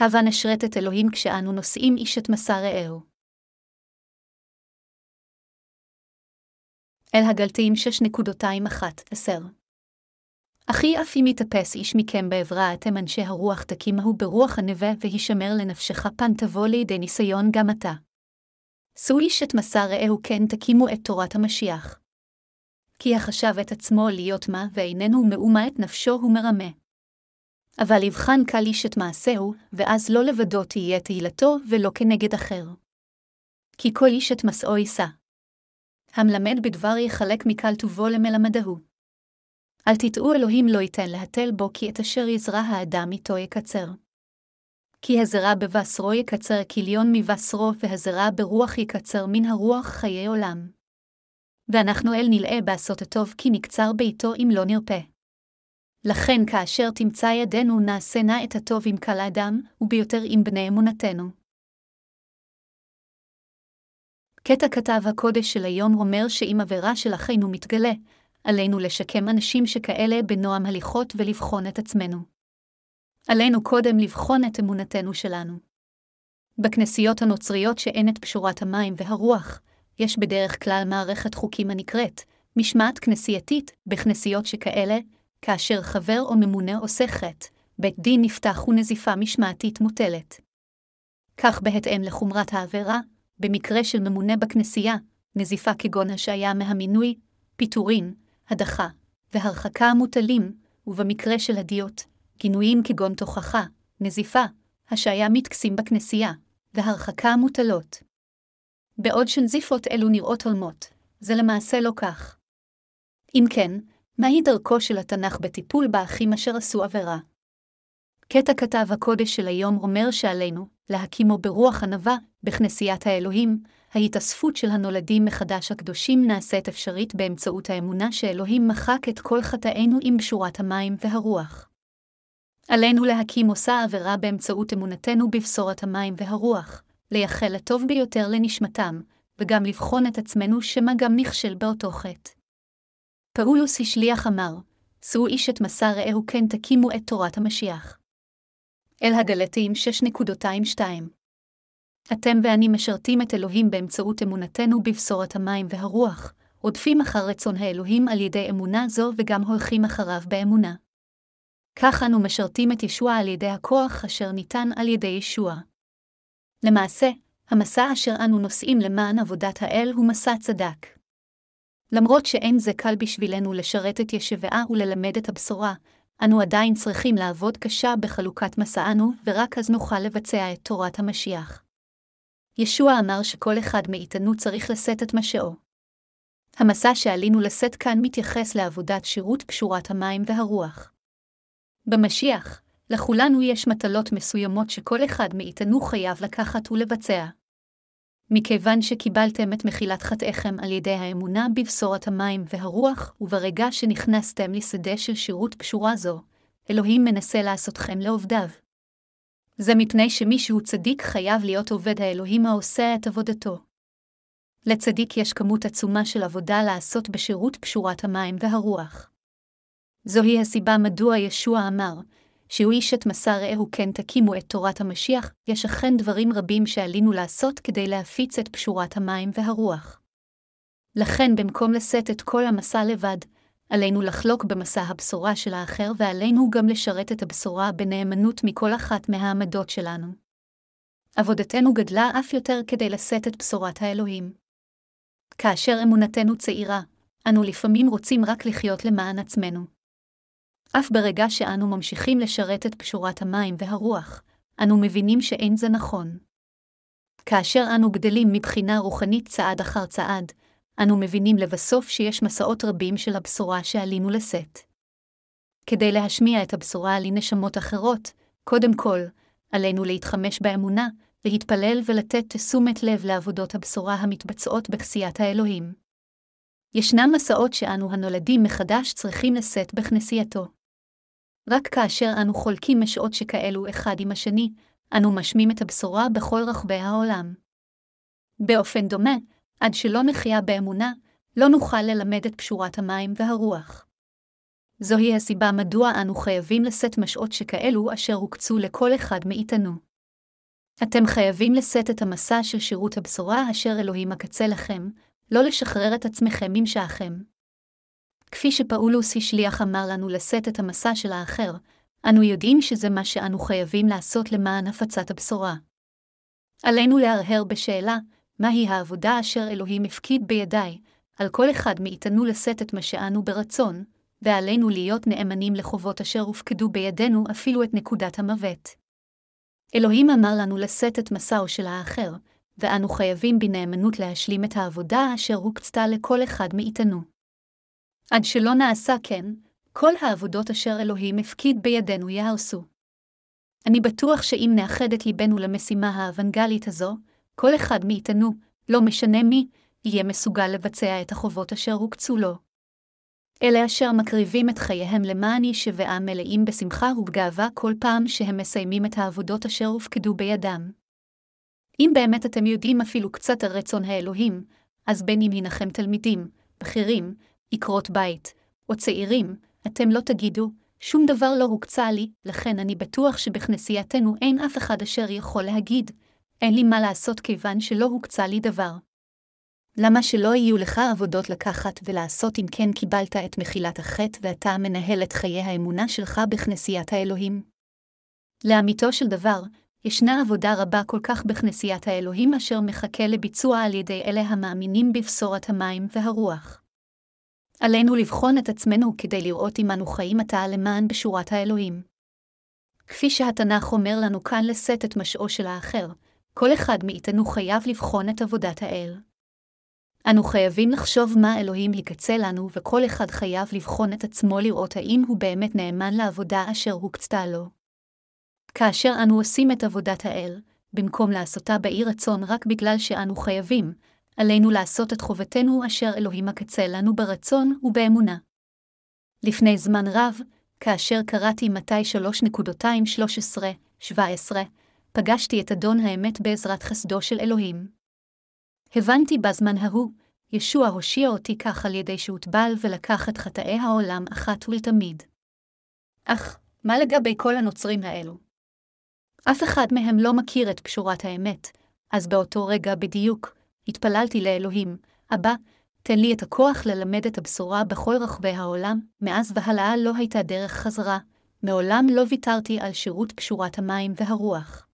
הבה נשרת את אלוהים כשאנו נושאים איש את מסע רעהו. אל הגלתיים 6.21-10 אחי אף אם יתאפס איש מכם בעברה, אתם אנשי הרוח תקימהו ברוח הנווה, והישמר לנפשך פן תבוא לידי ניסיון גם אתה. שאו איש את מסע רעהו כן תקימו את תורת המשיח. כי החשב את עצמו להיות מה, ואיננו מאומה את נפשו הוא מרמה. אבל יבחן קל איש את מעשהו, ואז לא לבדו תהיה תהילתו, ולא כנגד אחר. כי כל איש את מסעו יישא. המלמד בדבר יחלק מקל טובו למלמדהו. אל תטעו אלוהים לא ייתן להתל בו, כי את אשר יזרע האדם איתו יקצר. כי הזרע בבשרו יקצר כליון מבשרו, והזרע ברוח יקצר מן הרוח חיי עולם. ואנחנו אל נלאה בעשות הטוב, כי נקצר ביתו אם לא נרפה. לכן כאשר תמצא ידינו נעשה נא את הטוב עם כל האדם, וביותר עם בני אמונתנו. קטע כתב הקודש של היום אומר שאם עבירה של אחינו מתגלה, עלינו לשקם אנשים שכאלה בנועם הליכות ולבחון את עצמנו. עלינו קודם לבחון את אמונתנו שלנו. בכנסיות הנוצריות שאין את פשורת המים והרוח, יש בדרך כלל מערכת חוקים הנקראת משמעת כנסייתית בכנסיות שכאלה, כאשר חבר או ממונה עושה חטא, בית דין נפתח ונזיפה משמעתית מוטלת. כך בהתאם לחומרת העבירה, במקרה של ממונה בכנסייה, נזיפה כגון השעיה מהמינוי, פיטורין, הדחה והרחקה המוטלים, ובמקרה של הדיוט, גינויים כגון תוכחה, נזיפה, השעיה מטקסים בכנסייה, והרחקה המוטלות. בעוד שנזיפות אלו נראות הולמות, זה למעשה לא כך. אם כן, מהי דרכו של התנ"ך בטיפול באחים אשר עשו עבירה? קטע כתב הקודש של היום אומר שעלינו, להקימו ברוח ענווה, בכנסיית האלוהים, ההתאספות של הנולדים מחדש הקדושים נעשית אפשרית באמצעות האמונה שאלוהים מחק את כל חטאינו עם בשורת המים והרוח. עלינו להקים מושא עבירה באמצעות אמונתנו בבשורת המים והרוח, לייחל הטוב ביותר לנשמתם, וגם לבחון את עצמנו שמא גם נכשל באותו חטא. פאולוס השליח אמר, שאו איש את מסע רעהו כן תקימו את תורת המשיח. אל הגלתיים 6.22 אתם ואני משרתים את אלוהים באמצעות אמונתנו בבשורת המים והרוח, רודפים אחר רצון האלוהים על ידי אמונה זו וגם הולכים אחריו באמונה. כך אנו משרתים את ישוע על ידי הכוח אשר ניתן על ידי ישוע. למעשה, המסע אשר אנו נושאים למען עבודת האל הוא מסע צדק. למרות שאין זה קל בשבילנו לשרת את ישבעה וללמד את הבשורה, אנו עדיין צריכים לעבוד קשה בחלוקת מסענו, ורק אז נוכל לבצע את תורת המשיח. ישוע אמר שכל אחד מאיתנו צריך לשאת את משאו. המסע שעלינו לשאת כאן מתייחס לעבודת שירות קשורת המים והרוח. במשיח, לכולנו יש מטלות מסוימות שכל אחד מאיתנו חייב לקחת ולבצע. מכיוון שקיבלתם את מחילת חטאיכם על ידי האמונה בבשורת המים והרוח, וברגע שנכנסתם לשדה של שירות קשורה זו, אלוהים מנסה לעשותכם לעובדיו. זה מפני שמישהו צדיק חייב להיות עובד האלוהים העושה את עבודתו. לצדיק יש כמות עצומה של עבודה לעשות בשירות פשורת המים והרוח. זוהי הסיבה מדוע ישוע אמר, שהוא איש את מסע רעהו כן תקימו את תורת המשיח, יש אכן דברים רבים שעלינו לעשות כדי להפיץ את פשורת המים והרוח. לכן במקום לשאת את כל המסע לבד, עלינו לחלוק במסע הבשורה של האחר ועלינו גם לשרת את הבשורה בנאמנות מכל אחת מהעמדות שלנו. עבודתנו גדלה אף יותר כדי לשאת את בשורת האלוהים. כאשר אמונתנו צעירה, אנו לפעמים רוצים רק לחיות למען עצמנו. אף ברגע שאנו ממשיכים לשרת את פשורת המים והרוח, אנו מבינים שאין זה נכון. כאשר אנו גדלים מבחינה רוחנית צעד אחר צעד, אנו מבינים לבסוף שיש מסעות רבים של הבשורה שעלינו לשאת. כדי להשמיע את הבשורה על נשמות אחרות, קודם כל, עלינו להתחמש באמונה, להתפלל ולתת תשומת לב לעבודות הבשורה המתבצעות בכסיית האלוהים. ישנם מסעות שאנו הנולדים מחדש צריכים לשאת בכנסייתו. רק כאשר אנו חולקים משעות שכאלו אחד עם השני, אנו משמים את הבשורה בכל רחבי העולם. באופן דומה, עד שלא נחיה באמונה, לא נוכל ללמד את פשורת המים והרוח. זוהי הסיבה מדוע אנו חייבים לשאת משעות שכאלו אשר הוקצו לכל אחד מאיתנו. אתם חייבים לשאת את המסע של שירות הבשורה אשר אלוהים מקצה לכם, לא לשחרר את עצמכם ממשעכם. כפי שפאולוס השליח אמר לנו לשאת את המסע של האחר, אנו יודעים שזה מה שאנו חייבים לעשות למען הפצת הבשורה. עלינו להרהר בשאלה, מהי העבודה אשר אלוהים הפקיד בידיי, על כל אחד מאיתנו לשאת את מה שאנו ברצון, ועלינו להיות נאמנים לחובות אשר הופקדו בידינו אפילו את נקודת המוות. אלוהים אמר לנו לשאת את מסעו של האחר, ואנו חייבים בנאמנות להשלים את העבודה אשר הוקצתה לכל אחד מאיתנו. עד שלא נעשה כן, כל העבודות אשר אלוהים הפקיד בידינו יהרסו. אני בטוח שאם נאחד את ליבנו למשימה האוונגלית הזו, כל אחד מאיתנו, לא משנה מי, יהיה מסוגל לבצע את החובות אשר הוקצו לו. אלה אשר מקריבים את חייהם למען ישבעה מלאים בשמחה ובגאווה כל פעם שהם מסיימים את העבודות אשר הופקדו בידם. אם באמת אתם יודעים אפילו קצת על רצון האלוהים, אז בין אם הנחם תלמידים, בכירים, עקרות בית, או צעירים, אתם לא תגידו, שום דבר לא הוקצה לי, לכן אני בטוח שבכנסייתנו אין אף אחד אשר יכול להגיד, אין לי מה לעשות כיוון שלא הוקצה לי דבר. למה שלא יהיו לך עבודות לקחת ולעשות אם כן קיבלת את מחילת החטא ואתה מנהל את חיי האמונה שלך בכנסיית האלוהים? לאמיתו של דבר, ישנה עבודה רבה כל כך בכנסיית האלוהים אשר מחכה לביצוע על ידי אלה המאמינים בבשורת המים והרוח. עלינו לבחון את עצמנו כדי לראות אם אנו חיים עתה למען בשורת האלוהים. כפי שהתנ"ך אומר לנו כאן לשאת את משעו של האחר, כל אחד מאיתנו חייב לבחון את עבודת האל. אנו חייבים לחשוב מה אלוהים יקצה לנו, וכל אחד חייב לבחון את עצמו לראות האם הוא באמת נאמן לעבודה אשר הוקצתה לו. כאשר אנו עושים את עבודת האל, במקום לעשותה באי רצון רק בגלל שאנו חייבים, עלינו לעשות את חובתנו אשר אלוהים הקצה לנו ברצון ובאמונה. לפני זמן רב, כאשר קראתי מתי 3.213-17, פגשתי את אדון האמת בעזרת חסדו של אלוהים. הבנתי בזמן ההוא, ישוע הושיע אותי כך על ידי שהוטבל ולקח את חטאי העולם אחת ולתמיד. אך, מה לגבי כל הנוצרים האלו? אף אחד מהם לא מכיר את פשורת האמת, אז באותו רגע בדיוק, התפללתי לאלוהים, אבא, תן לי את הכוח ללמד את הבשורה בכל רחבי העולם, מאז והלאה לא הייתה דרך חזרה, מעולם לא ויתרתי על שירות פשורת המים והרוח.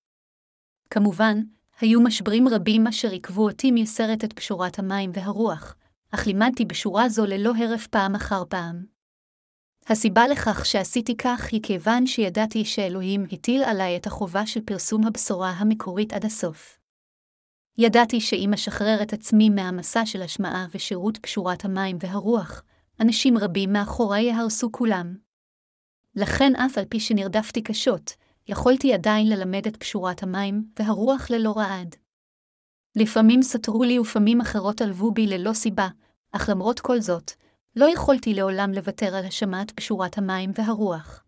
כמובן, היו משברים רבים אשר עיכבו אותי מייסרת את פשורת המים והרוח, אך לימדתי בשורה זו ללא הרף פעם אחר פעם. הסיבה לכך שעשיתי כך היא כיוון שידעתי שאלוהים הטיל עליי את החובה של פרסום הבשורה המקורית עד הסוף. ידעתי שאם אשחרר את עצמי מהמסע של השמעה ושירות פשורת המים והרוח, אנשים רבים מאחורי יהרסו כולם. לכן אף על פי שנרדפתי קשות, יכולתי עדיין ללמד את פשורת המים והרוח ללא רעד. לפעמים סתרו לי ופעמים אחרות עלבו בי ללא סיבה, אך למרות כל זאת, לא יכולתי לעולם לוותר על השמעת פשורת המים והרוח.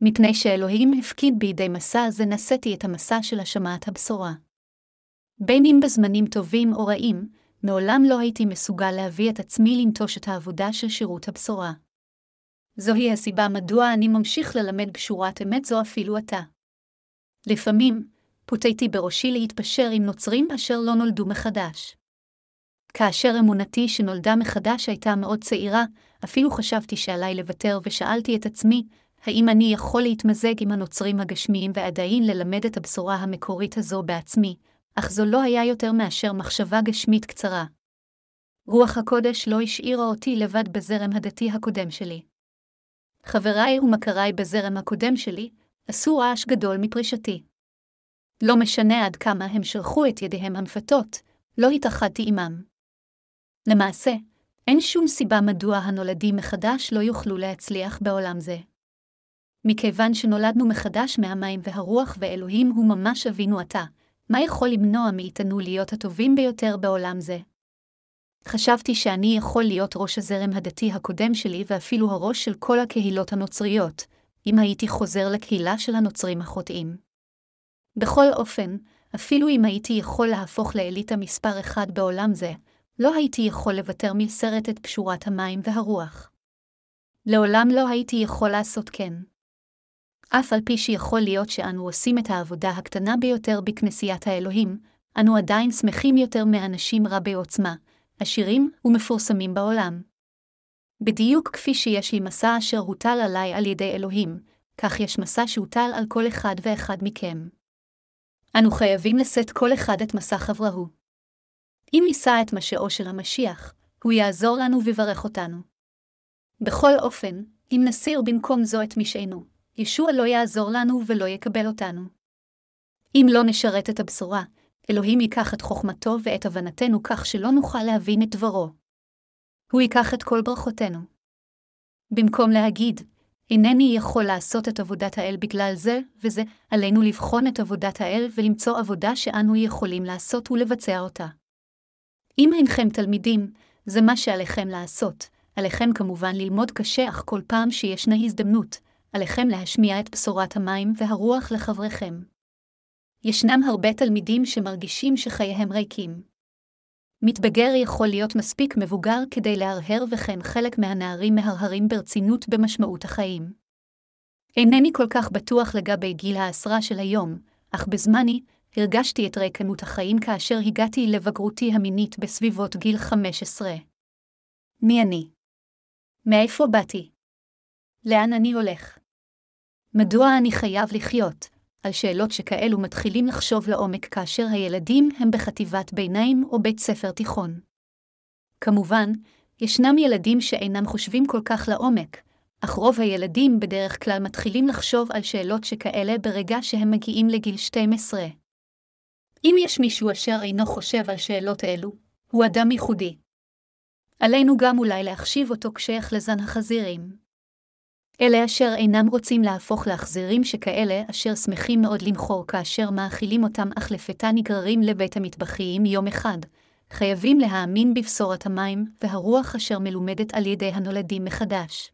מפני שאלוהים הפקיד בידי מסע זה נשאתי את המסע של השמעת הבשורה. בין אם בזמנים טובים או רעים, מעולם לא הייתי מסוגל להביא את עצמי לנטוש את העבודה של שירות הבשורה. זוהי הסיבה מדוע אני ממשיך ללמד בשורת אמת זו אפילו עתה. לפעמים, פוטאתי בראשי להתפשר עם נוצרים אשר לא נולדו מחדש. כאשר אמונתי שנולדה מחדש הייתה מאוד צעירה, אפילו חשבתי שעליי לוותר ושאלתי את עצמי, האם אני יכול להתמזג עם הנוצרים הגשמיים ועדיין ללמד את הבשורה המקורית הזו בעצמי, אך זו לא היה יותר מאשר מחשבה גשמית קצרה. רוח הקודש לא השאירה אותי לבד בזרם הדתי הקודם שלי. חבריי ומכריי בזרם הקודם שלי עשו רעש גדול מפרישתי. לא משנה עד כמה הם שלחו את ידיהם המפתות, לא התאחדתי עמם. למעשה, אין שום סיבה מדוע הנולדים מחדש לא יוכלו להצליח בעולם זה. מכיוון שנולדנו מחדש מהמים והרוח ואלוהים הוא ממש אבינו עתה, מה יכול למנוע מאיתנו להיות הטובים ביותר בעולם זה? חשבתי שאני יכול להיות ראש הזרם הדתי הקודם שלי ואפילו הראש של כל הקהילות הנוצריות, אם הייתי חוזר לקהילה של הנוצרים החוטאים. בכל אופן, אפילו אם הייתי יכול להפוך לאליטה מספר אחד בעולם זה, לא הייתי יכול לוותר מסרט את פשורת המים והרוח. לעולם לא הייתי יכול לעשות כן. אף על פי שיכול להיות שאנו עושים את העבודה הקטנה ביותר בכנסיית האלוהים, אנו עדיין שמחים יותר מאנשים רבי עוצמה, עשירים ומפורסמים בעולם. בדיוק כפי שיש לי מסע אשר הוטל עליי על ידי אלוהים, כך יש מסע שהוטל על כל אחד ואחד מכם. אנו חייבים לשאת כל אחד את מסע חברהו. אם נישא את משאו של המשיח, הוא יעזור לנו ויברך אותנו. בכל אופן, אם נסיר במקום זו את משענו, ישוע לא יעזור לנו ולא יקבל אותנו. אם לא נשרת את הבשורה, אלוהים ייקח את חוכמתו ואת הבנתנו כך שלא נוכל להבין את דברו. הוא ייקח את כל ברכותינו. במקום להגיד, אינני יכול לעשות את עבודת האל בגלל זה וזה, עלינו לבחון את עבודת האל ולמצוא עבודה שאנו יכולים לעשות ולבצע אותה. אם אינכם תלמידים, זה מה שעליכם לעשות. עליכם כמובן ללמוד קשה, אך כל פעם שישנה הזדמנות, עליכם להשמיע את בשורת המים והרוח לחבריכם. ישנם הרבה תלמידים שמרגישים שחייהם ריקים. מתבגר יכול להיות מספיק מבוגר כדי להרהר וכן חלק מהנערים מהרהרים ברצינות במשמעות החיים. אינני כל כך בטוח לגבי גיל העשרה של היום, אך בזמני, הרגשתי את ריקנות החיים כאשר הגעתי לבגרותי המינית בסביבות גיל 15. מי אני? מאיפה באתי? לאן אני הולך? מדוע אני חייב לחיות? על שאלות שכאלו מתחילים לחשוב לעומק כאשר הילדים הם בחטיבת ביניים או בית ספר תיכון. כמובן, ישנם ילדים שאינם חושבים כל כך לעומק, אך רוב הילדים בדרך כלל מתחילים לחשוב על שאלות שכאלה ברגע שהם מגיעים לגיל 12. אם יש מישהו אשר אינו חושב על שאלות אלו, הוא אדם ייחודי. עלינו גם אולי להחשיב אותו כשייך לזן החזירים. אלה אשר אינם רוצים להפוך לאחזירים שכאלה, אשר שמחים מאוד למכור כאשר מאכילים אותם אך לפתע נגררים לבית המטבחיים יום אחד, חייבים להאמין בבשורת המים והרוח אשר מלומדת על ידי הנולדים מחדש.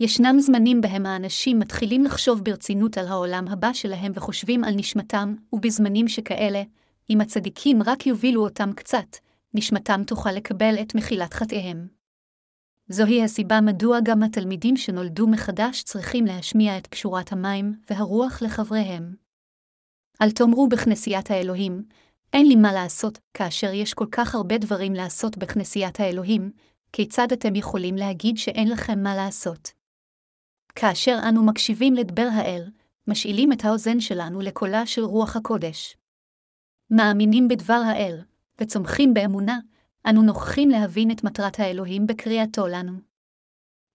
ישנם זמנים בהם האנשים מתחילים לחשוב ברצינות על העולם הבא שלהם וחושבים על נשמתם, ובזמנים שכאלה, אם הצדיקים רק יובילו אותם קצת, נשמתם תוכל לקבל את מחילת חטאיהם. זוהי הסיבה מדוע גם התלמידים שנולדו מחדש צריכים להשמיע את קשורת המים והרוח לחבריהם. אל תאמרו בכנסיית האלוהים, אין לי מה לעשות, כאשר יש כל כך הרבה דברים לעשות בכנסיית האלוהים, כיצד אתם יכולים להגיד שאין לכם מה לעשות? כאשר אנו מקשיבים לדבר האל, משאילים את האוזן שלנו לקולה של רוח הקודש. מאמינים בדבר האל, וצומחים באמונה, אנו נוכחים להבין את מטרת האלוהים בקריאתו לנו.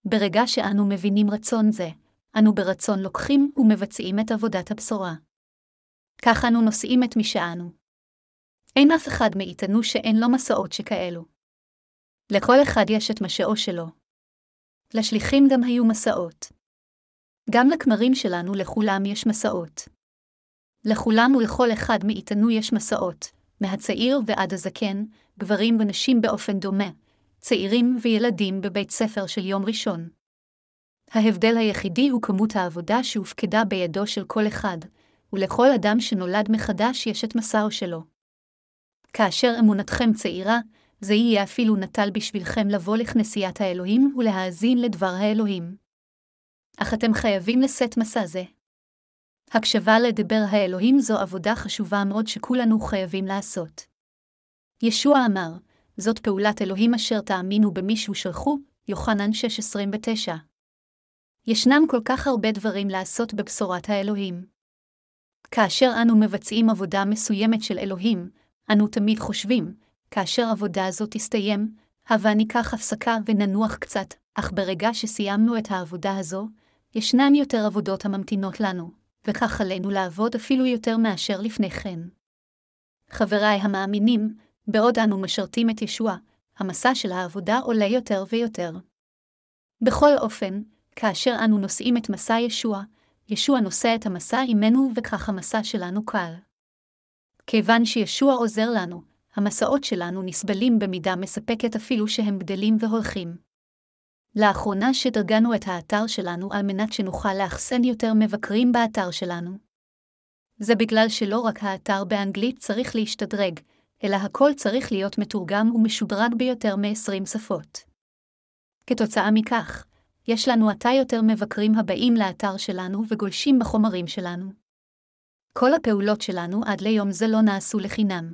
ברגע שאנו מבינים רצון זה, אנו ברצון לוקחים ומבצעים את עבודת הבשורה. כך אנו נושאים את משענו. אין אף אחד מאיתנו שאין לו מסעות שכאלו. לכל אחד יש את משאו שלו. לשליחים גם היו מסעות. גם לכמרים שלנו לכולם יש מסעות. לכולם ולכל אחד מאיתנו יש מסעות, מהצעיר ועד הזקן, גברים ונשים באופן דומה, צעירים וילדים בבית ספר של יום ראשון. ההבדל היחידי הוא כמות העבודה שהופקדה בידו של כל אחד, ולכל אדם שנולד מחדש יש את מסעו שלו. כאשר אמונתכם צעירה, זה יהיה אפילו נטל בשבילכם לבוא לכנסיית האלוהים ולהאזין לדבר האלוהים. אך אתם חייבים לשאת מסע זה. הקשבה לדבר האלוהים זו עבודה חשובה מאוד שכולנו חייבים לעשות. ישוע אמר, זאת פעולת אלוהים אשר תאמינו במישהו שלחו, יוחנן 6.29. ישנם כל כך הרבה דברים לעשות בבשורת האלוהים. כאשר אנו מבצעים עבודה מסוימת של אלוהים, אנו תמיד חושבים, כאשר עבודה זו תסתיים, הבה ניקח הפסקה וננוח קצת, אך ברגע שסיימנו את העבודה הזו, ישנן יותר עבודות הממתינות לנו, וכך עלינו לעבוד אפילו יותר מאשר לפני כן. חבריי המאמינים, בעוד אנו משרתים את ישוע, המסע של העבודה עולה יותר ויותר. בכל אופן, כאשר אנו נושאים את מסע ישוע, ישוע נושא את המסע עמנו וכך המסע שלנו קל. כיוון שישוע עוזר לנו, המסעות שלנו נסבלים במידה מספקת אפילו שהם גדלים והולכים. לאחרונה שדרגנו את האתר שלנו על מנת שנוכל לאחסן יותר מבקרים באתר שלנו. זה בגלל שלא רק האתר באנגלית צריך להשתדרג, אלא הכל צריך להיות מתורגם ומשודרג ביותר מ-20 שפות. כתוצאה מכך, יש לנו עתה יותר מבקרים הבאים לאתר שלנו וגולשים בחומרים שלנו. כל הפעולות שלנו עד ליום זה לא נעשו לחינם.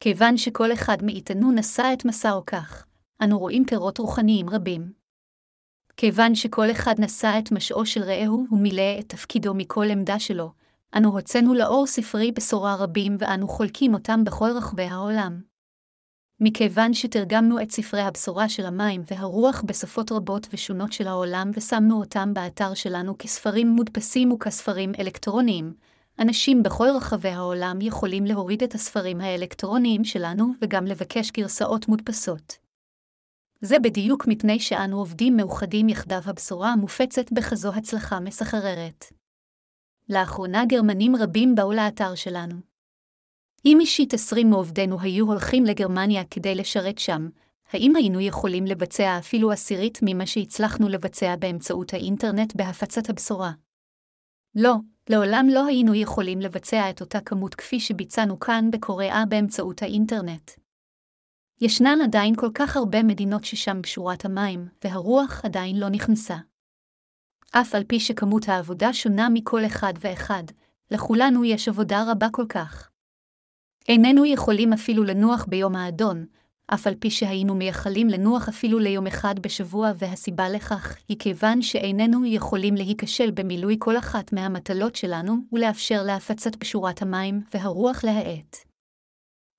כיוון שכל אחד מאיתנו נשא את מסעו כך, אנו רואים פירות רוחניים רבים. כיוון שכל אחד נשא את משעו של רעהו ומילא את תפקידו מכל עמדה שלו, אנו הוצאנו לאור ספרי בשורה רבים ואנו חולקים אותם בכל רחבי העולם. מכיוון שתרגמנו את ספרי הבשורה של המים והרוח בשפות רבות ושונות של העולם ושמנו אותם באתר שלנו כספרים מודפסים וכספרים אלקטרוניים, אנשים בכל רחבי העולם יכולים להוריד את הספרים האלקטרוניים שלנו וגם לבקש גרסאות מודפסות. זה בדיוק מפני שאנו עובדים מאוחדים יחדיו הבשורה המופצת בכזו הצלחה מסחררת. לאחרונה גרמנים רבים באו לאתר שלנו. אם אישית עשרים מעובדינו היו הולכים לגרמניה כדי לשרת שם, האם היינו יכולים לבצע אפילו עשירית ממה שהצלחנו לבצע באמצעות האינטרנט בהפצת הבשורה? לא, לעולם לא היינו יכולים לבצע את אותה כמות כפי שביצענו כאן בקוריאה באמצעות האינטרנט. ישנן עדיין כל כך הרבה מדינות ששם בשורת המים, והרוח עדיין לא נכנסה. אף על פי שכמות העבודה שונה מכל אחד ואחד, לכולנו יש עבודה רבה כל כך. איננו יכולים אפילו לנוח ביום האדון, אף על פי שהיינו מייחלים לנוח אפילו ליום אחד בשבוע, והסיבה לכך היא כיוון שאיננו יכולים להיכשל במילוי כל אחת מהמטלות שלנו, ולאפשר להפצת בשורת המים והרוח להאט.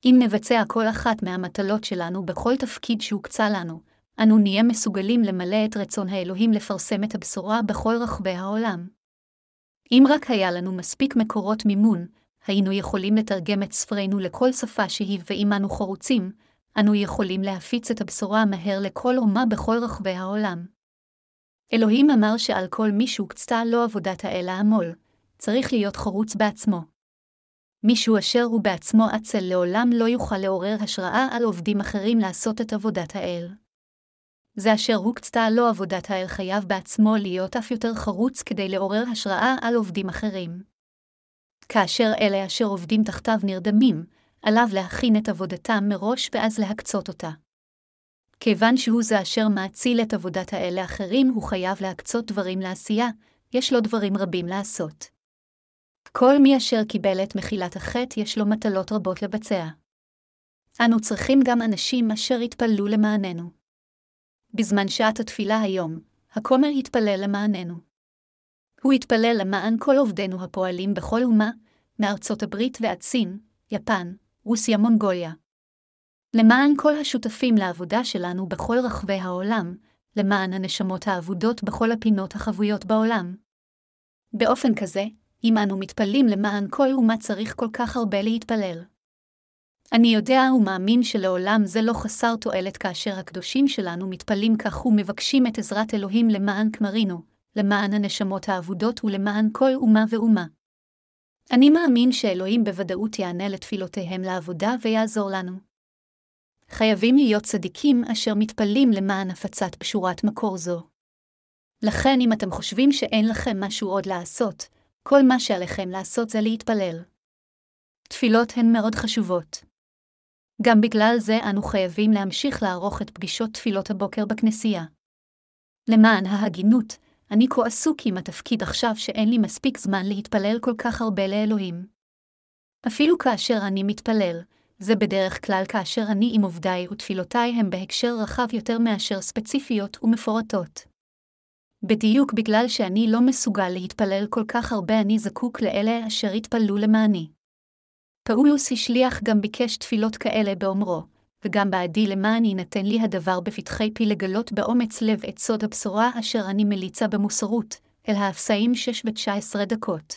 אם נבצע כל אחת מהמטלות שלנו בכל תפקיד שהוקצה לנו, אנו נהיה מסוגלים למלא את רצון האלוהים לפרסם את הבשורה בכל רחבי העולם. אם רק היה לנו מספיק מקורות מימון, היינו יכולים לתרגם את ספרינו לכל שפה שהיא ואם אנו חרוצים, אנו יכולים להפיץ את הבשורה מהר לכל אומה בכל רחבי העולם. אלוהים אמר שעל כל מי שהוקצתה לו עבודת האל העמול, צריך להיות חרוץ בעצמו. מישהו אשר הוא בעצמו עצל לעולם לא יוכל לעורר השראה על עובדים אחרים לעשות את עבודת האל. זה אשר הוקצתה לו עבודת האל חייב בעצמו להיות אף יותר חרוץ כדי לעורר השראה על עובדים אחרים. כאשר אלה אשר עובדים תחתיו נרדמים, עליו להכין את עבודתם מראש ואז להקצות אותה. כיוון שהוא זה אשר מאציל את עבודת האל לאחרים, הוא חייב להקצות דברים לעשייה, יש לו דברים רבים לעשות. כל מי אשר קיבל את מחילת החטא יש לו מטלות רבות לבצע. אנו צריכים גם אנשים אשר יתפללו למעננו. בזמן שעת התפילה היום, הכומר יתפלל למעננו. הוא יתפלל למען כל עובדינו הפועלים בכל אומה, מארצות הברית ועד סין, יפן, רוסיה מונגוליה. למען כל השותפים לעבודה שלנו בכל רחבי העולם, למען הנשמות האבודות בכל הפינות החבויות בעולם. באופן כזה, אם אנו מתפללים למען כל אומה צריך כל כך הרבה להתפלל. אני יודע ומאמין שלעולם זה לא חסר תועלת כאשר הקדושים שלנו מתפללים כך ומבקשים את עזרת אלוהים למען כמרינו, למען הנשמות האבודות ולמען כל אומה ואומה. אני מאמין שאלוהים בוודאות יענה לתפילותיהם לעבודה ויעזור לנו. חייבים להיות צדיקים אשר מתפללים למען הפצת בשורת מקור זו. לכן אם אתם חושבים שאין לכם משהו עוד לעשות, כל מה שעליכם לעשות זה להתפלל. תפילות הן מאוד חשובות. גם בגלל זה אנו חייבים להמשיך לערוך את פגישות תפילות הבוקר בכנסייה. למען ההגינות, אני כה עסוק עם התפקיד עכשיו שאין לי מספיק זמן להתפלל כל כך הרבה לאלוהים. אפילו כאשר אני מתפלל, זה בדרך כלל כאשר אני עם עובדיי ותפילותיי הם בהקשר רחב יותר מאשר ספציפיות ומפורטות. בדיוק בגלל שאני לא מסוגל להתפלל כל כך הרבה אני זקוק לאלה אשר יתפללו למעני. פאולוס השליח גם ביקש תפילות כאלה באומרו, וגם בעדי למען יינתן לי הדבר בפתחי פי לגלות באומץ לב את סוד הבשורה אשר אני מליצה במוסרות, אל האפסאים שש ותשע עשרה דקות.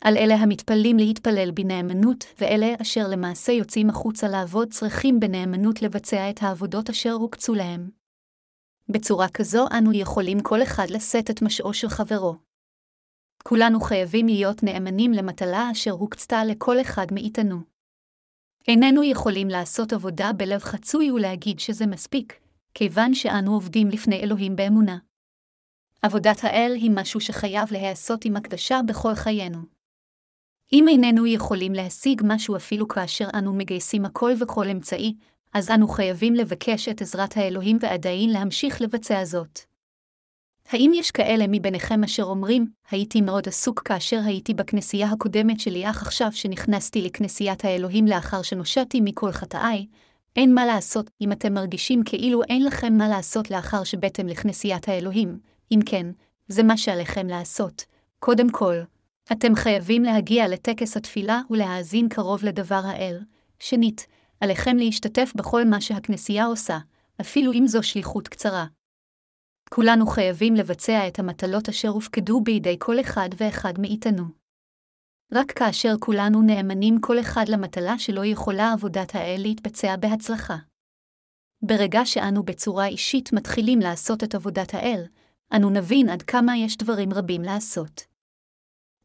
על אלה המתפללים להתפלל בנאמנות, ואלה אשר למעשה יוצאים החוצה לעבוד צריכים בנאמנות לבצע את העבודות אשר הוקצו להם. בצורה כזו אנו יכולים כל אחד לשאת את משעו של חברו. כולנו חייבים להיות נאמנים למטלה אשר הוקצתה לכל אחד מאיתנו. איננו יכולים לעשות עבודה בלב חצוי ולהגיד שזה מספיק, כיוון שאנו עובדים לפני אלוהים באמונה. עבודת האל היא משהו שחייב להיעשות עם הקדשה בכל חיינו. אם איננו יכולים להשיג משהו אפילו כאשר אנו מגייסים הכל וכל אמצעי, אז אנו חייבים לבקש את עזרת האלוהים ועדיין להמשיך לבצע זאת. האם יש כאלה מביניכם אשר אומרים, הייתי מאוד עסוק כאשר הייתי בכנסייה הקודמת שלי, אך עכשיו שנכנסתי לכנסיית האלוהים לאחר שנושעתי מכל חטאיי, אין מה לעשות אם אתם מרגישים כאילו אין לכם מה לעשות לאחר שבאתם לכנסיית האלוהים, אם כן, זה מה שעליכם לעשות. קודם כל, אתם חייבים להגיע לטקס התפילה ולהאזין קרוב לדבר האל. שנית, עליכם להשתתף בכל מה שהכנסייה עושה, אפילו אם זו שליחות קצרה. כולנו חייבים לבצע את המטלות אשר הופקדו בידי כל אחד ואחד מאיתנו. רק כאשר כולנו נאמנים כל אחד למטלה שלו יכולה עבודת האל להתבצע בהצלחה. ברגע שאנו בצורה אישית מתחילים לעשות את עבודת האל, אנו נבין עד כמה יש דברים רבים לעשות.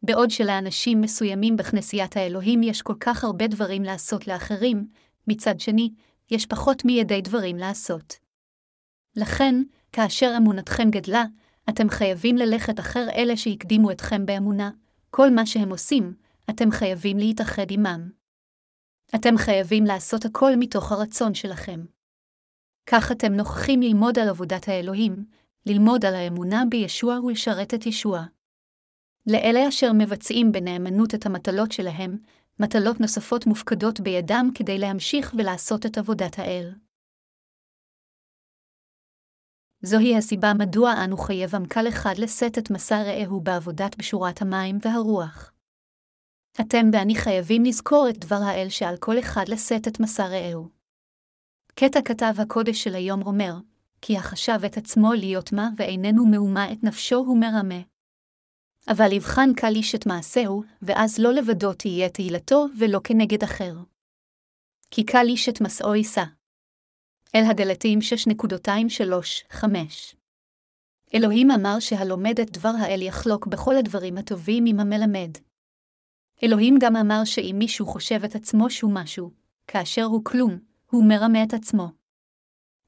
בעוד שלאנשים מסוימים בכנסיית האלוהים יש כל כך הרבה דברים לעשות לאחרים, מצד שני, יש פחות מידי דברים לעשות. לכן, כאשר אמונתכם גדלה, אתם חייבים ללכת אחר אלה שהקדימו אתכם באמונה, כל מה שהם עושים, אתם חייבים להתאחד עמם. אתם חייבים לעשות הכל מתוך הרצון שלכם. כך אתם נוכחים ללמוד על עבודת האלוהים, ללמוד על האמונה בישוע ולשרת את ישוע. לאלה אשר מבצעים בנאמנות את המטלות שלהם, מטלות נוספות מופקדות בידם כדי להמשיך ולעשות את עבודת האל. זוהי הסיבה מדוע אנו חייב עמקל אחד לשאת את מסע רעהו בעבודת בשורת המים והרוח. אתם ואני חייבים לזכור את דבר האל שעל כל אחד לשאת את מסע רעהו. קטע כתב הקודש של היום אומר, כי החשב את עצמו להיות מה ואיננו מאומה את נפשו הוא מרמה. אבל יבחן קל איש את מעשהו, ואז לא לבדו תהיה תהילתו ולא כנגד אחר. כי קל איש את מסעו יישא. אל הגלתים 6.23-5 אלוהים אמר שהלומד את דבר האל יחלוק בכל הדברים הטובים עם המלמד. אלוהים גם אמר שאם מישהו חושב את עצמו שהוא משהו, כאשר הוא כלום, הוא מרמה את עצמו.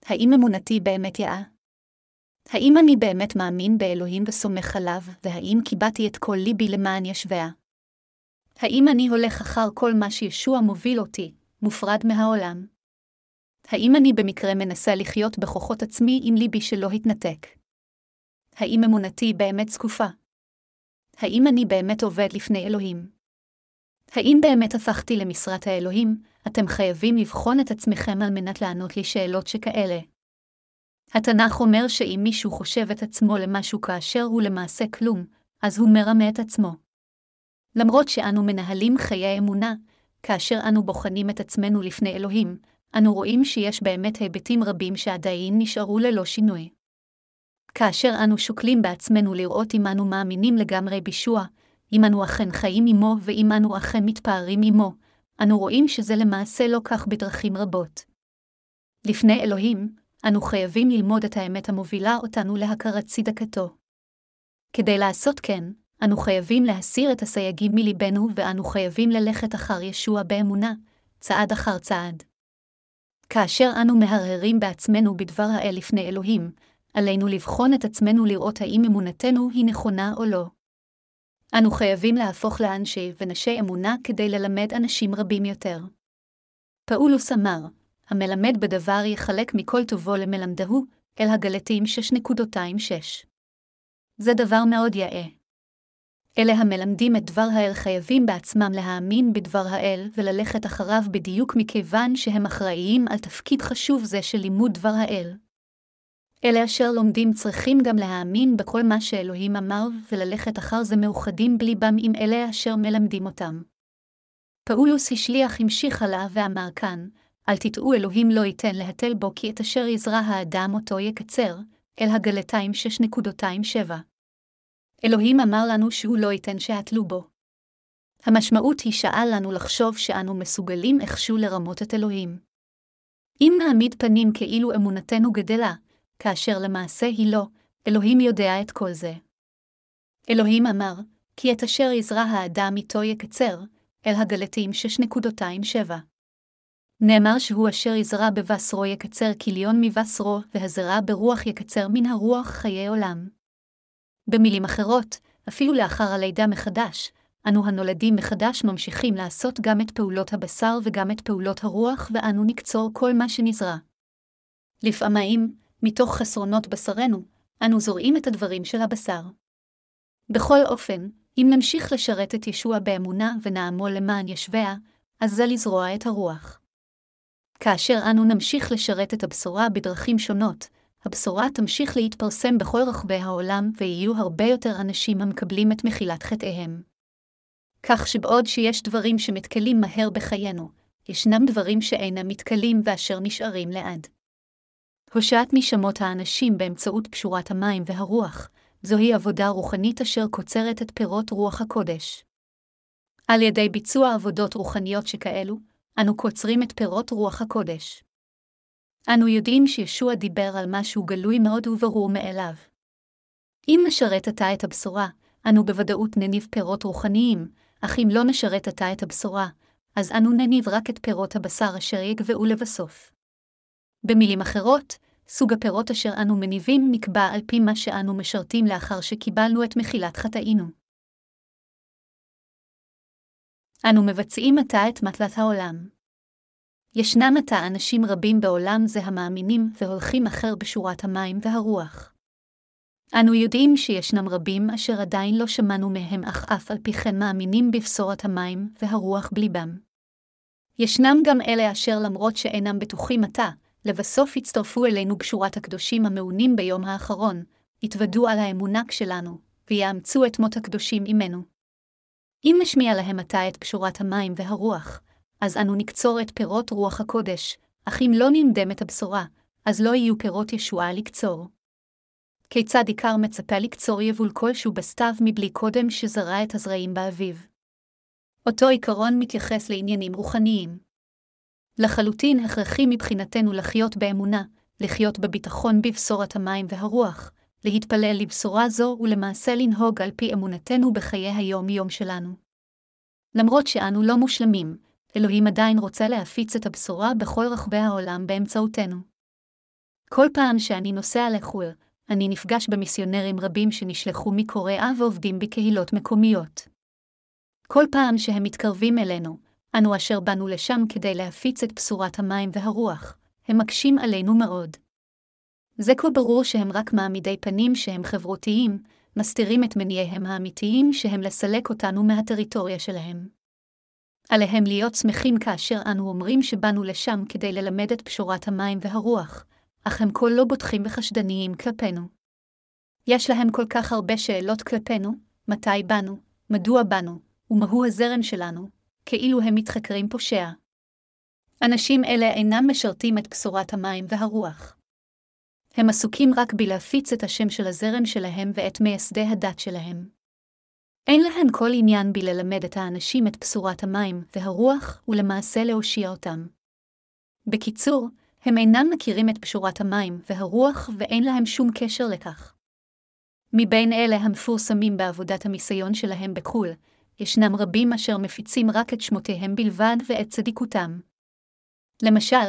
האם אמונתי באמת יאה? האם אני באמת מאמין באלוהים וסומך עליו, והאם קיבעתי את כל ליבי למען ישביה? האם אני הולך אחר כל מה שישוע מוביל אותי, מופרד מהעולם? האם אני במקרה מנסה לחיות בכוחות עצמי עם ליבי שלא התנתק? האם אמונתי באמת זקופה? האם אני באמת עובד לפני אלוהים? האם באמת הפכתי למשרת האלוהים? אתם חייבים לבחון את עצמכם על מנת לענות לי שאלות שכאלה. התנ"ך אומר שאם מישהו חושב את עצמו למשהו כאשר הוא למעשה כלום, אז הוא מרמה את עצמו. למרות שאנו מנהלים חיי אמונה, כאשר אנו בוחנים את עצמנו לפני אלוהים, אנו רואים שיש באמת היבטים רבים שעדיין נשארו ללא שינוי. כאשר אנו שוקלים בעצמנו לראות אם אנו מאמינים לגמרי בישוע, אם אנו אכן חיים עמו ואם אנו אכן מתפארים עמו, אנו רואים שזה למעשה לא כך בדרכים רבות. לפני אלוהים, אנו חייבים ללמוד את האמת המובילה אותנו להכרת צדקתו. כדי לעשות כן, אנו חייבים להסיר את הסייגים מליבנו ואנו חייבים ללכת אחר ישוע באמונה, צעד אחר צעד. כאשר אנו מהרהרים בעצמנו בדבר האל לפני אלוהים, עלינו לבחון את עצמנו לראות האם אמונתנו היא נכונה או לא. אנו חייבים להפוך לאנשי ונשי אמונה כדי ללמד אנשים רבים יותר. פאולוס אמר, המלמד בדבר יחלק מכל טובו למלמדהו, אל הגלתים 6.26. זה דבר מאוד יאה. אלה המלמדים את דבר האל חייבים בעצמם להאמין בדבר האל וללכת אחריו בדיוק מכיוון שהם אחראיים על תפקיד חשוב זה של לימוד דבר האל. אלה אשר לומדים צריכים גם להאמין בכל מה שאלוהים אמר וללכת אחר זה מאוחדים בליבם עם אלה אשר מלמדים אותם. פאולוס השליח המשיך הלאה ואמר כאן, אל תטעו אלוהים לא ייתן להתל בו כי את אשר יזרע האדם אותו יקצר, אל הגלתיים 6.27. אלוהים אמר לנו שהוא לא ייתן שיתלו בו. המשמעות היא שאל לנו לחשוב שאנו מסוגלים איכשהו לרמות את אלוהים. אם נעמיד פנים כאילו אמונתנו גדלה, כאשר למעשה היא לא, אלוהים יודע את כל זה. אלוהים אמר, כי את אשר יזרע האדם איתו יקצר, אל הגלתים 6.27. נאמר שהוא אשר יזרע בבשרו יקצר כליון מבשרו, והזרע ברוח יקצר מן הרוח חיי עולם. במילים אחרות, אפילו לאחר הלידה מחדש, אנו הנולדים מחדש ממשיכים לעשות גם את פעולות הבשר וגם את פעולות הרוח, ואנו נקצור כל מה שנזרע. לפעמים, מתוך חסרונות בשרנו, אנו זורעים את הדברים של הבשר. בכל אופן, אם נמשיך לשרת את ישוע באמונה ונעמול למען ישביה, אז זה לזרוע את הרוח. כאשר אנו נמשיך לשרת את הבשורה בדרכים שונות, הבשורה תמשיך להתפרסם בכל רחבי העולם ויהיו הרבה יותר אנשים המקבלים את מחילת חטאיהם. כך שבעוד שיש דברים שמתכלים מהר בחיינו, ישנם דברים שאינם מתכלים ואשר נשארים לעד. הושעת נשמות האנשים באמצעות פשורת המים והרוח, זוהי עבודה רוחנית אשר קוצרת את פירות רוח הקודש. על ידי ביצוע עבודות רוחניות שכאלו, אנו קוצרים את פירות רוח הקודש. אנו יודעים שישוע דיבר על משהו גלוי מאוד וברור מאליו. אם נשרת עתה את הבשורה, אנו בוודאות נניב פירות רוחניים, אך אם לא נשרת עתה את הבשורה, אז אנו נניב רק את פירות הבשר אשר יגבעו לבסוף. במילים אחרות, סוג הפירות אשר אנו מניבים נקבע על פי מה שאנו משרתים לאחר שקיבלנו את מחילת חטאינו. אנו מבצעים עתה את מטלת העולם. ישנם עתה אנשים רבים בעולם זה המאמינים והולכים אחר בשורת המים והרוח. אנו יודעים שישנם רבים אשר עדיין לא שמענו מהם אך אף על פי כן מאמינים בבשורת המים והרוח בליבם. ישנם גם אלה אשר למרות שאינם בטוחים עתה, לבסוף הצטרפו אלינו בשורת הקדושים המעונים ביום האחרון, התוודו על האמונה שלנו, ויאמצו את מות הקדושים עמנו. אם נשמיע להם עתה את פשורת המים והרוח, אז אנו נקצור את פירות רוח הקודש, אך אם לא נמדם את הבשורה, אז לא יהיו פירות ישועה לקצור. כיצד עיקר מצפה לקצור יבול כלשהו בסתיו מבלי קודם שזרע את הזרעים באביב? אותו עיקרון מתייחס לעניינים רוחניים. לחלוטין הכרחי מבחינתנו לחיות באמונה, לחיות בביטחון בבשורת המים והרוח, להתפלל לבשורה זו ולמעשה לנהוג על פי אמונתנו בחיי היום-יום שלנו. למרות שאנו לא מושלמים, אלוהים עדיין רוצה להפיץ את הבשורה בכל רחבי העולם באמצעותנו. כל פעם שאני נוסע לחו"ל, אני נפגש במיסיונרים רבים שנשלחו מקוריאה ועובדים בקהילות מקומיות. כל פעם שהם מתקרבים אלינו, אנו אשר באנו לשם כדי להפיץ את בשורת המים והרוח, הם מקשים עלינו מאוד. זה כה ברור שהם רק מעמידי פנים שהם חברותיים, מסתירים את מניעיהם האמיתיים שהם לסלק אותנו מהטריטוריה שלהם. עליהם להיות שמחים כאשר אנו אומרים שבאנו לשם כדי ללמד את פשורת המים והרוח, אך הם כה לא בוטחים וחשדניים כלפינו. יש להם כל כך הרבה שאלות כלפינו, מתי באנו, מדוע באנו, ומהו הזרם שלנו, כאילו הם מתחקרים פושע. אנשים אלה אינם משרתים את בשורת המים והרוח. הם עסוקים רק בלהפיץ את השם של הזרם שלהם ואת מייסדי הדת שלהם. אין להם כל עניין בללמד את האנשים את בשורת המים והרוח, ולמעשה להושיע אותם. בקיצור, הם אינם מכירים את בשורת המים והרוח ואין להם שום קשר לכך. מבין אלה המפורסמים בעבודת המיסיון שלהם בחו"ל, ישנם רבים אשר מפיצים רק את שמותיהם בלבד ואת צדיקותם. למשל,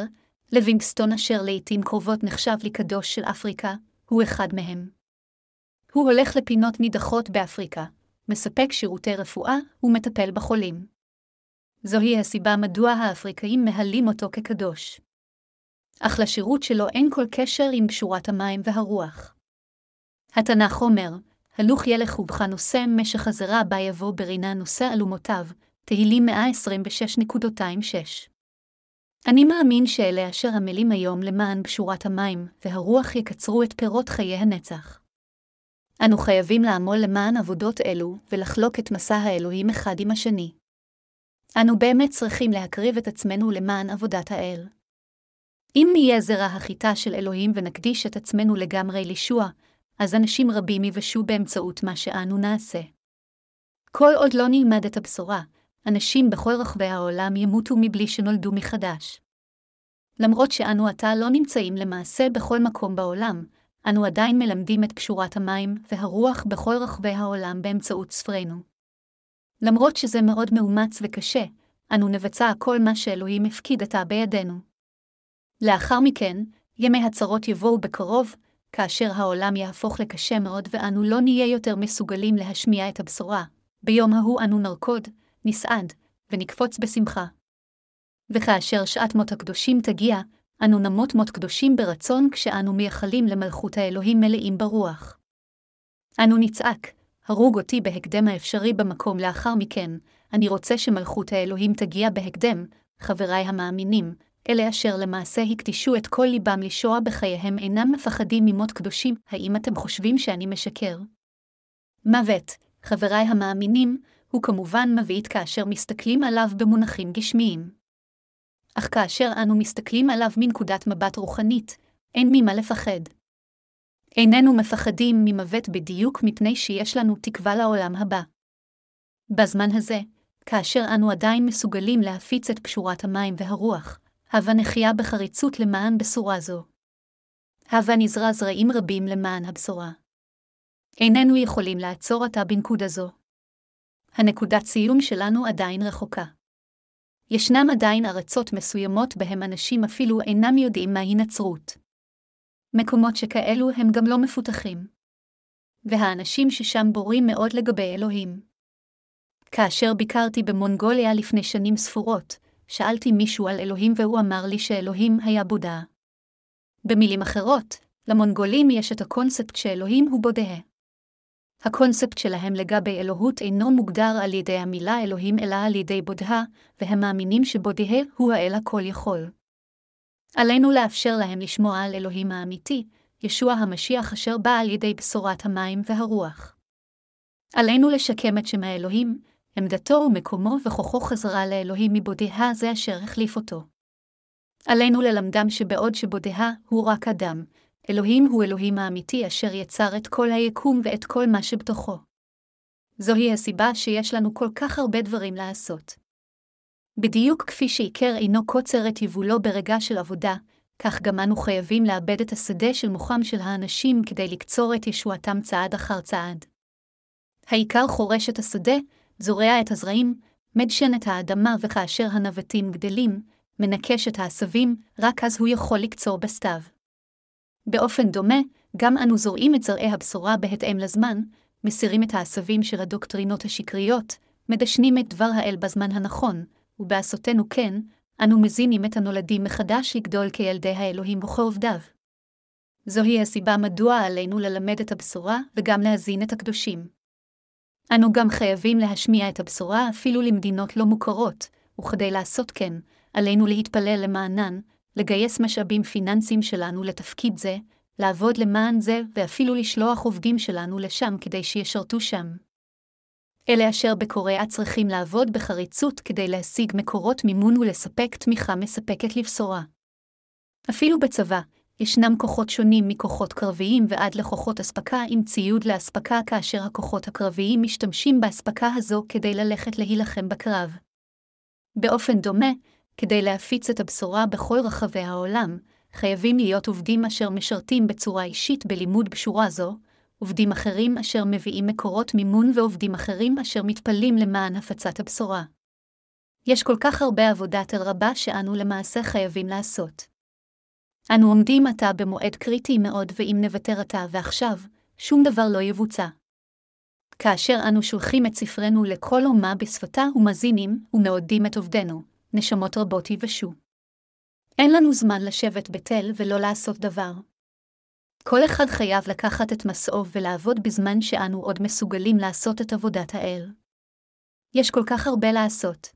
לוינגסטון אשר לעתים קרובות נחשב לקדוש של אפריקה, הוא אחד מהם. הוא הולך לפינות נידחות באפריקה, מספק שירותי רפואה ומטפל בחולים. זוהי הסיבה מדוע האפריקאים מהלים אותו כקדוש. אך לשירות שלו אין כל קשר עם בשורת המים והרוח. התנ"ך אומר, הלוך ילך ובך נושא משך הזרע בה יבוא ברינה נושא אלומותיו, תהילים 126.26. אני מאמין שאלה אשר עמלים היום למען בשורת המים והרוח יקצרו את פירות חיי הנצח. אנו חייבים לעמול למען עבודות אלו ולחלוק את מסע האלוהים אחד עם השני. אנו באמת צריכים להקריב את עצמנו למען עבודת האל. אם נהיה זרע החיטה של אלוהים ונקדיש את עצמנו לגמרי לישוע, אז אנשים רבים יבשו באמצעות מה שאנו נעשה. כל עוד לא נלמד את הבשורה, אנשים בכל רחבי העולם ימותו מבלי שנולדו מחדש. למרות שאנו עתה לא נמצאים למעשה בכל מקום בעולם, אנו עדיין מלמדים את פשורת המים והרוח בכל רחבי העולם באמצעות ספרינו. למרות שזה מאוד מאומץ וקשה, אנו נבצע כל מה שאלוהים הפקיד עתה בידינו. לאחר מכן, ימי הצרות יבואו בקרוב, כאשר העולם יהפוך לקשה מאוד ואנו לא נהיה יותר מסוגלים להשמיע את הבשורה. ביום ההוא אנו נרקוד, נסעד, ונקפוץ בשמחה. וכאשר שעת מות הקדושים תגיע, אנו נמות מות קדושים ברצון כשאנו מייחלים למלכות האלוהים מלאים ברוח. אנו נצעק, הרוג אותי בהקדם האפשרי במקום לאחר מכן, אני רוצה שמלכות האלוהים תגיע בהקדם, חבריי המאמינים, אלה אשר למעשה הקדישו את כל ליבם לשוע בחייהם אינם מפחדים ממות קדושים, האם אתם חושבים שאני משקר? מוות, חבריי המאמינים, הוא כמובן מבעית כאשר מסתכלים עליו במונחים גשמיים. אך כאשר אנו מסתכלים עליו מנקודת מבט רוחנית, אין ממה לפחד. איננו מפחדים ממוות בדיוק מפני שיש לנו תקווה לעולם הבא. בזמן הזה, כאשר אנו עדיין מסוגלים להפיץ את פשורת המים והרוח, הבה נחיה בחריצות למען בשורה זו. הבה נזרע זרעים רבים למען הבשורה. איננו יכולים לעצור עתה בנקודה זו. הנקודת סיום שלנו עדיין רחוקה. ישנם עדיין ארצות מסוימות בהם אנשים אפילו אינם יודעים מהי נצרות. מקומות שכאלו הם גם לא מפותחים. והאנשים ששם בורים מאוד לגבי אלוהים. כאשר ביקרתי במונגוליה לפני שנים ספורות, שאלתי מישהו על אלוהים והוא אמר לי שאלוהים היה בודה. במילים אחרות, למונגולים יש את הקונספט שאלוהים הוא בודה. הקונספט שלהם לגבי אלוהות אינו מוגדר על ידי המילה אלוהים אלא על ידי בודה, והם מאמינים שבודה הוא האל הכל יכול. עלינו לאפשר להם לשמוע על אלוהים האמיתי, ישוע המשיח אשר בא על ידי בשורת המים והרוח. עלינו לשקם את שם האלוהים, עמדתו ומקומו וכוחו חזרה לאלוהים מבודיה זה אשר החליף אותו. עלינו ללמדם שבעוד שבודיה הוא רק אדם, אלוהים הוא אלוהים האמיתי אשר יצר את כל היקום ואת כל מה שבתוכו. זוהי הסיבה שיש לנו כל כך הרבה דברים לעשות. בדיוק כפי שעיקר אינו קוצר את יבולו ברגע של עבודה, כך גם אנו חייבים לאבד את השדה של מוחם של האנשים כדי לקצור את ישועתם צעד אחר צעד. העיקר חורש את השדה, זורע את הזרעים, מדשן את האדמה וכאשר הנבטים גדלים, מנקש את העשבים, רק אז הוא יכול לקצור בסתיו. באופן דומה, גם אנו זורעים את זרעי הבשורה בהתאם לזמן, מסירים את העשבים של הדוקטרינות השקריות, מדשנים את דבר האל בזמן הנכון, ובעשותנו כן, אנו מזינים את הנולדים מחדש לגדול כילדי האלוהים וכעובדיו. זוהי הסיבה מדוע עלינו ללמד את הבשורה וגם להזין את הקדושים. אנו גם חייבים להשמיע את הבשורה אפילו למדינות לא מוכרות, וכדי לעשות כן, עלינו להתפלל למענן, לגייס משאבים פיננסיים שלנו לתפקיד זה, לעבוד למען זה, ואפילו לשלוח עובדים שלנו לשם כדי שישרתו שם. אלה אשר בקוריאה צריכים לעבוד בחריצות כדי להשיג מקורות מימון ולספק תמיכה מספקת לבשורה. אפילו בצבא, ישנם כוחות שונים מכוחות קרביים ועד לכוחות אספקה עם ציוד לאספקה כאשר הכוחות הקרביים משתמשים באספקה הזו כדי ללכת להילחם בקרב. באופן דומה, כדי להפיץ את הבשורה בכל רחבי העולם, חייבים להיות עובדים אשר משרתים בצורה אישית בלימוד בשורה זו, עובדים אחרים אשר מביאים מקורות מימון ועובדים אחרים אשר מתפללים למען הפצת הבשורה. יש כל כך הרבה עבודת אל רבה שאנו למעשה חייבים לעשות. אנו עומדים עתה במועד קריטי מאוד ואם נוותר עתה ועכשיו, שום דבר לא יבוצע. כאשר אנו שולחים את ספרנו לכל אומה בשפתה ומזינים ומעודדים את עובדנו, נשמות רבות יבשו. אין לנו זמן לשבת בתל ולא לעשות דבר. כל אחד חייב לקחת את מסעו ולעבוד בזמן שאנו עוד מסוגלים לעשות את עבודת האל. יש כל כך הרבה לעשות.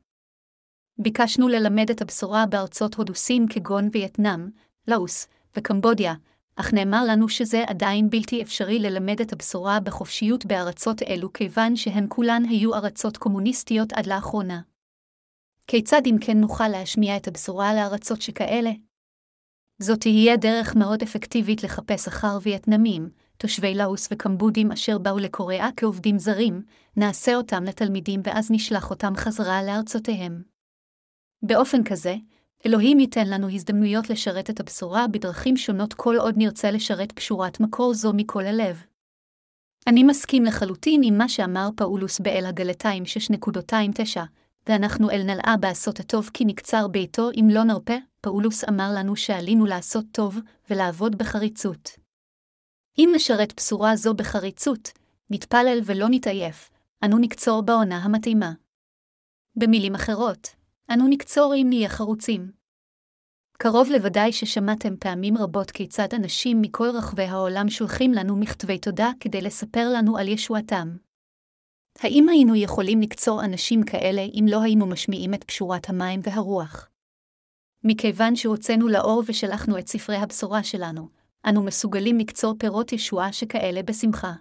ביקשנו ללמד את הבשורה בארצות הודוסים כגון וייטנאם, לאוס וקמבודיה, אך נאמר לנו שזה עדיין בלתי אפשרי ללמד את הבשורה בחופשיות בארצות אלו כיוון שהן כולן היו ארצות קומוניסטיות עד לאחרונה. כיצד אם כן נוכל להשמיע את הבשורה לארצות שכאלה? זאת תהיה דרך מאוד אפקטיבית לחפש אחר וייטנמים, תושבי לאוס וקמבודים אשר באו לקוריאה כעובדים זרים, נעשה אותם לתלמידים ואז נשלח אותם חזרה לארצותיהם. באופן כזה, אלוהים ייתן לנו הזדמנויות לשרת את הבשורה בדרכים שונות כל עוד נרצה לשרת פשורת מקור זו מכל הלב. אני מסכים לחלוטין עם מה שאמר פאולוס באל הגלתיים 6.29, ואנחנו אל נלאה בעשות הטוב כי נקצר ביתו אם לא נרפה, פאולוס אמר לנו שעלינו לעשות טוב ולעבוד בחריצות. אם נשרת בשורה זו בחריצות, נתפלל ולא נתעייף, אנו נקצור בעונה המתאימה. במילים אחרות, אנו נקצור אם נהיה חרוצים. קרוב לוודאי ששמעתם פעמים רבות כיצד אנשים מכל רחבי העולם שולחים לנו מכתבי תודה כדי לספר לנו על ישועתם. האם היינו יכולים לקצור אנשים כאלה אם לא היינו משמיעים את פשורת המים והרוח? מכיוון שהוצאנו לאור ושלחנו את ספרי הבשורה שלנו, אנו מסוגלים לקצור פירות ישועה שכאלה בשמחה.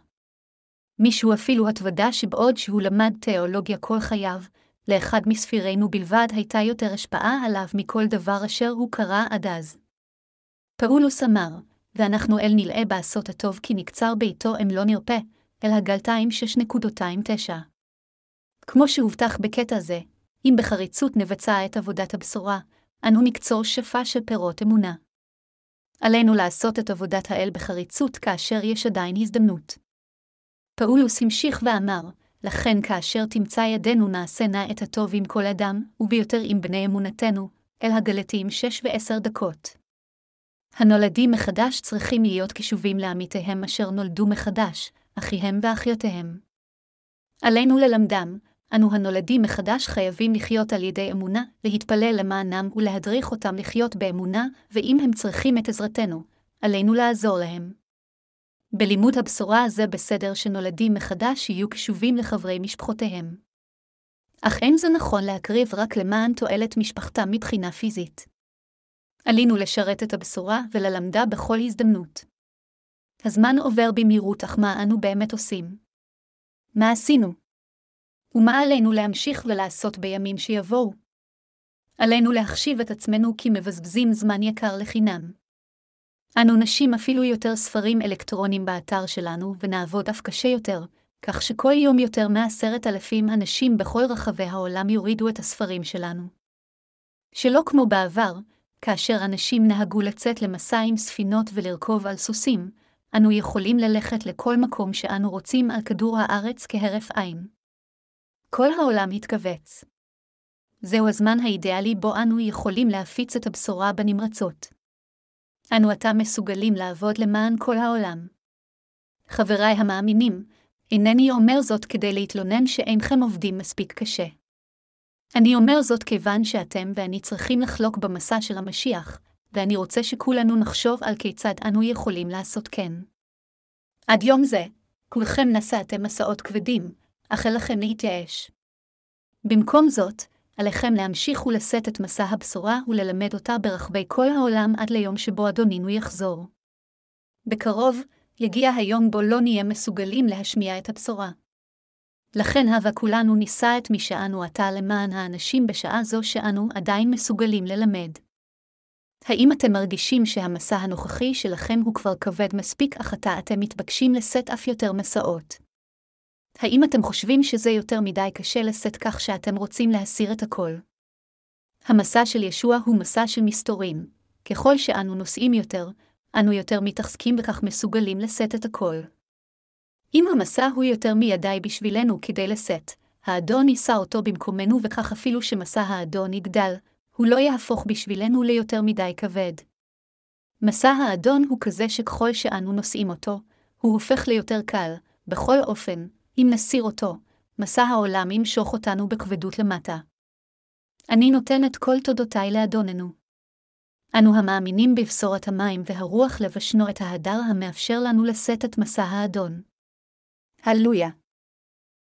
מישהו אפילו התוודה שבעוד שהוא למד תיאולוגיה כל חייו, לאחד מספירינו בלבד הייתה יותר השפעה עליו מכל דבר אשר הוא קרא עד אז. פאולוס אמר, ואנחנו אל נלאה בעשות הטוב כי נקצר ביתו אם לא נרפה, אל הגלתיים 6.29. כמו שהובטח בקטע זה, אם בחריצות נבצע את עבודת הבשורה, אנו נקצור שפע של פירות אמונה. עלינו לעשות את עבודת האל בחריצות כאשר יש עדיין הזדמנות. פאולוס המשיך ואמר, לכן כאשר תמצא ידינו נעשה נא את הטוב עם כל אדם, וביותר עם בני אמונתנו, אל הגלתיים שש ועשר דקות. הנולדים מחדש צריכים להיות קשובים לעמיתיהם אשר נולדו מחדש, אחיהם ואחיותיהם. עלינו ללמדם, אנו הנולדים מחדש חייבים לחיות על ידי אמונה, להתפלל למענם ולהדריך אותם לחיות באמונה, ואם הם צריכים את עזרתנו, עלינו לעזור להם. בלימוד הבשורה הזה בסדר שנולדים מחדש יהיו קשובים לחברי משפחותיהם. אך אין זה נכון להקריב רק למען תועלת משפחתם מבחינה פיזית. עלינו לשרת את הבשורה וללמדה בכל הזדמנות. הזמן עובר במהירות, אך מה אנו באמת עושים? מה עשינו? ומה עלינו להמשיך ולעשות בימים שיבואו? עלינו להחשיב את עצמנו כי מבזבזים זמן יקר לחינם. אנו נשים אפילו יותר ספרים אלקטרונים באתר שלנו, ונעבוד אף קשה יותר, כך שכל יום יותר מעשרת אלפים אנשים בכל רחבי העולם יורידו את הספרים שלנו. שלא כמו בעבר, כאשר אנשים נהגו לצאת למסע עם ספינות ולרכוב על סוסים, אנו יכולים ללכת לכל מקום שאנו רוצים על כדור הארץ כהרף עין. כל העולם התכווץ. זהו הזמן האידיאלי בו אנו יכולים להפיץ את הבשורה בנמרצות. אנו עתה מסוגלים לעבוד למען כל העולם. חבריי המאמינים, אינני אומר זאת כדי להתלונן שאינכם עובדים מספיק קשה. אני אומר זאת כיוון שאתם ואני צריכים לחלוק במסע של המשיח, ואני רוצה שכולנו נחשוב על כיצד אנו יכולים לעשות כן. עד יום זה, כולכם נשאתם מסעות כבדים, אך אל לכם להתייאש. במקום זאת, עליכם להמשיך ולשאת את מסע הבשורה וללמד אותה ברחבי כל העולם עד ליום שבו אדונינו יחזור. בקרוב, יגיע היום בו לא נהיה מסוגלים להשמיע את הבשורה. לכן הווה כולנו נישא את מי שאנו עתה למען האנשים בשעה זו שאנו עדיין מסוגלים ללמד. האם אתם מרגישים שהמסע הנוכחי שלכם הוא כבר כבד מספיק, אך עתה אתם מתבקשים לשאת אף יותר מסעות? האם אתם חושבים שזה יותר מדי קשה לשאת כך שאתם רוצים להסיר את הכל? המסע של ישוע הוא מסע של מסתורים. ככל שאנו נוסעים יותר, אנו יותר מתחזקים בכך מסוגלים לשאת את הכל. אם המסע הוא יותר מידי בשבילנו כדי לשאת, האדון יישא אותו במקומנו וכך אפילו שמסע האדון יגדל, הוא לא יהפוך בשבילנו ליותר מדי כבד. מסע האדון הוא כזה שככל שאנו נושאים אותו, הוא הופך ליותר קל, בכל אופן, אם נסיר אותו, מסע העולם ימשוך אותנו בכבדות למטה. אני נותן את כל תודותיי לאדוננו. אנו המאמינים בבשורת המים והרוח לבשנו את ההדר המאפשר לנו לשאת את מסע האדון. הללויה.